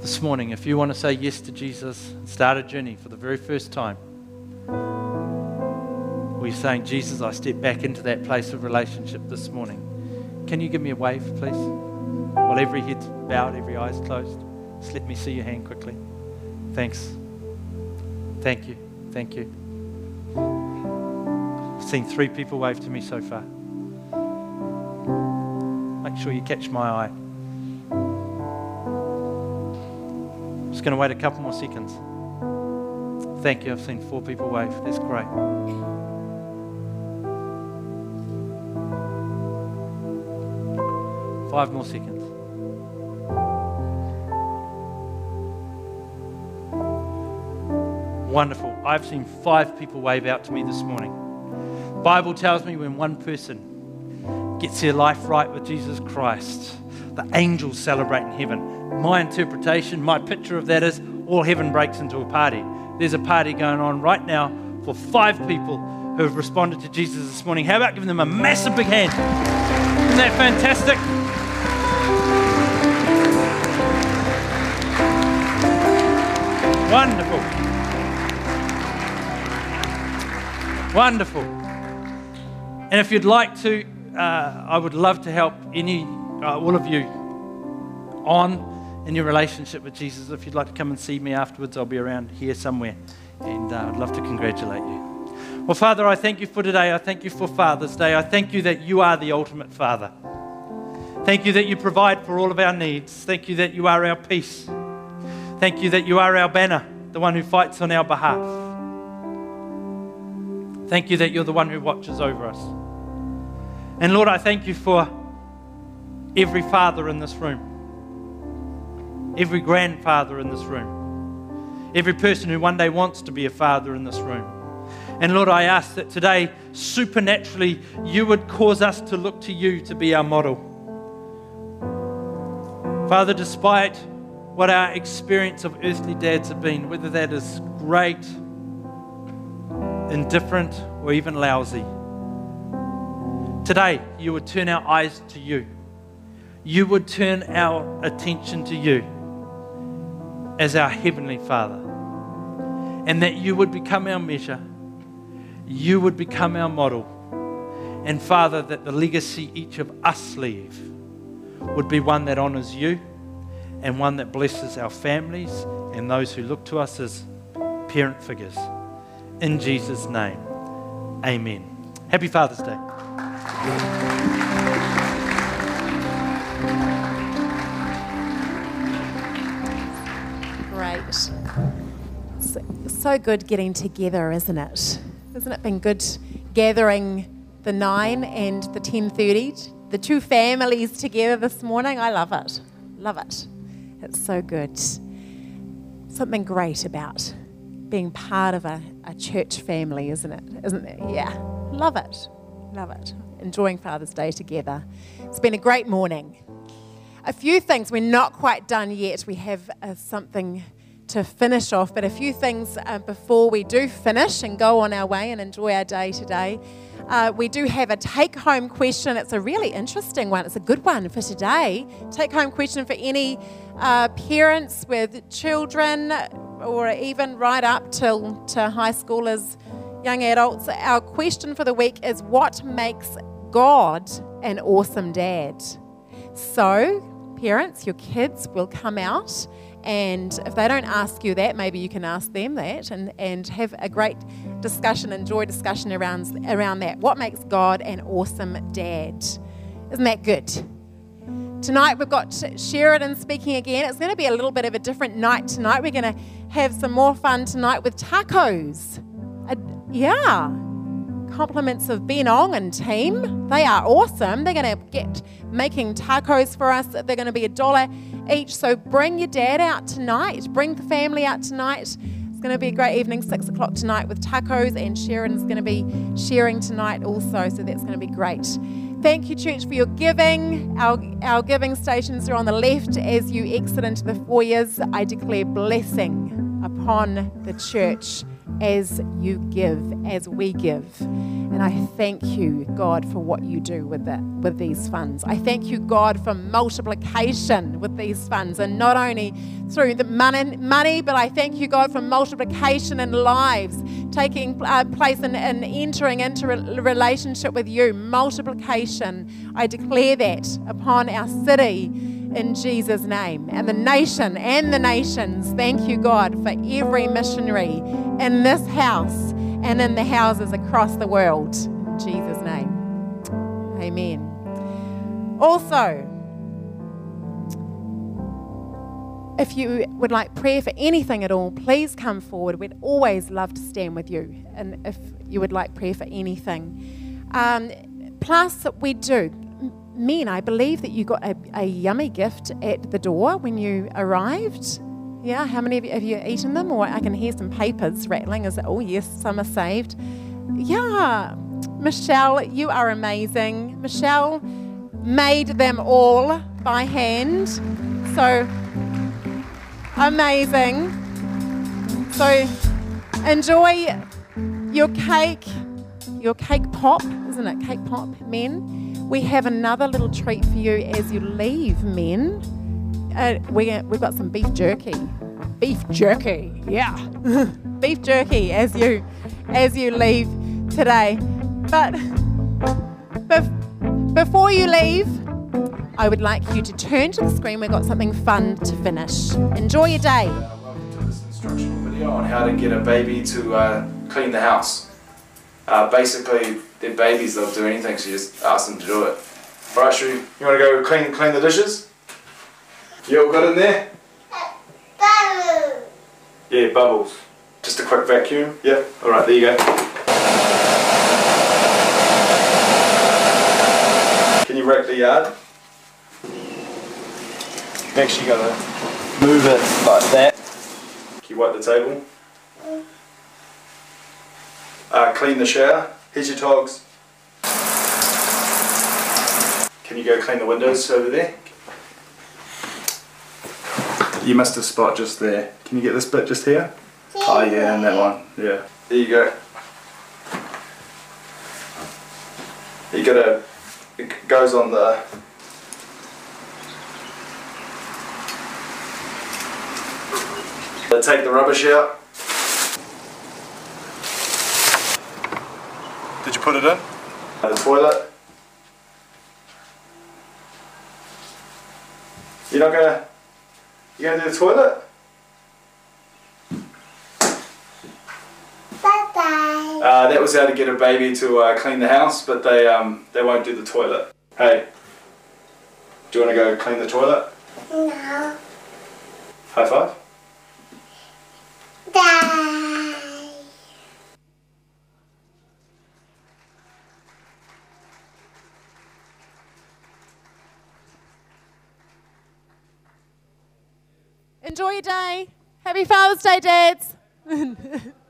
This morning, if you want to say yes to Jesus, and start a journey for the very first time, we're saying, Jesus, I step back into that place of relationship this morning. Can you give me a wave, please? While every head's bowed, every eye's closed. Just let me see your hand quickly. Thanks. Thank you. Thank you. Seen three people wave to me so far. Make sure you catch my eye. I'm Just going to wait a couple more seconds. Thank you. I've seen four people wave. That's great. Five more seconds. Wonderful. I've seen five people wave out to me this morning. Bible tells me when one person gets their life right with Jesus Christ, the angels celebrate in heaven. My interpretation, my picture of that is all heaven breaks into a party. There's a party going on right now for five people who have responded to Jesus this morning. How about giving them a massive big hand? Isn't that fantastic? Wonderful. Wonderful. And if you'd like to, uh, I would love to help any, uh, all of you on in your relationship with Jesus. If you'd like to come and see me afterwards, I'll be around here somewhere. And uh, I'd love to congratulate you. Well, Father, I thank you for today. I thank you for Father's Day. I thank you that you are the ultimate Father. Thank you that you provide for all of our needs. Thank you that you are our peace. Thank you that you are our banner, the one who fights on our behalf. Thank you that you're the one who watches over us. And Lord, I thank you for every father in this room, every grandfather in this room, every person who one day wants to be a father in this room. And Lord, I ask that today, supernaturally, you would cause us to look to you to be our model. Father, despite what our experience of earthly dads have been, whether that is great, indifferent, or even lousy. Today, you would turn our eyes to you. You would turn our attention to you as our Heavenly Father. and that you would become our measure, you would become our model. And Father, that the legacy each of us leave would be one that honours you and one that blesses our families and those who look to us as parent figures. In Jesus' name, amen. Happy Father's Day. Great. So, good getting together, isn't it? Hasn't it been good gathering the 9 and the 10:30, the two families together this morning? I love it. Love it. It's so good. Something great about being part of a, a church family, isn't it? Isn't it? Yeah. Love it. Love it. Enjoying Father's Day together. It's been a great morning. A few things, we're not quite done yet. We have uh, something to finish off, but a few things uh, before we do finish and go on our way and enjoy our day today. Uh, we do have a take home question. It's a really interesting one. It's a good one for today. Take home question for any uh, parents with children or even right up till to high schoolers, young adults. Our question for the week is what makes God an awesome dad? So, parents, your kids will come out and if they don't ask you that, maybe you can ask them that and, and have a great discussion, enjoy discussion around, around that. What makes God an awesome dad? Isn't that good? Tonight we've got Sheridan speaking again. It's going to be a little bit of a different night tonight. We're going to have some more fun tonight with tacos. Uh, yeah. Compliments of Ben Ong and team. They are awesome. They're going to get making tacos for us. They're going to be a dollar each. So bring your dad out tonight. Bring the family out tonight. It's going to be a great evening, six o'clock tonight with tacos, and Sharon's going to be sharing tonight also. So that's going to be great. Thank you, church, for your giving. Our, our giving stations are on the left as you exit into the foyers. I declare blessing upon the church as you give, as we give. And I thank you, God, for what you do with it, with these funds. I thank you, God, for multiplication with these funds, and not only through the money, money but I thank you, God, for multiplication in lives, taking uh, place and, and entering into a relationship with you. Multiplication. I declare that upon our city in Jesus' name. And the nation and the nations, thank you, God, for every missionary in this house and in the houses across the world. In Jesus' name. Amen. Also, if you would like prayer for anything at all, please come forward. We'd always love to stand with you. And if you would like prayer for anything. Um, plus, we do men, I believe that you got a, a, yummy gift at the door when you arrived. Yeah, how many of you have you eaten them? Or I can hear some papers rattling. Is it? Oh yes, some are saved. Yeah, Michelle, you are amazing. Michelle made them all by hand, so amazing. So enjoy your cake, your cake pop, isn't it? Cake pop, men we have another little treat for you as you leave, men. Uh, we, we've got some beef jerky. Beef jerky, yeah. beef jerky as you as you leave today. But bef- before you leave, I would like you to turn to the screen. We've got something fun to finish. Enjoy your day. welcome to this instructional video on how to get a baby to uh, clean the house. Uh, basically, they're babies, they'll do anything, so you just ask them to do it. Alright, Shu, you want to go clean clean the dishes? You all got in there? Bubbles. Yeah, bubbles. Just a quick vacuum? Yeah. Alright, there you go. Can you rake the yard? Next you gotta move it like that. Can you wipe the table? Uh, clean the shower. Here's your togs. Can you go clean the windows over there? You missed a spot just there. Can you get this bit just here? Oh yeah, and that one. Yeah. There you go. You gotta, it goes on the take the rubbish out. Did you put it in? The toilet. You're not gonna you gonna do the toilet? Bye-bye. Uh, that was how to get a baby to uh, clean the house, but they um, they won't do the toilet. Hey, do you want to go clean the toilet? No. High five. Die. Enjoy your day. Happy Father's Day, dads.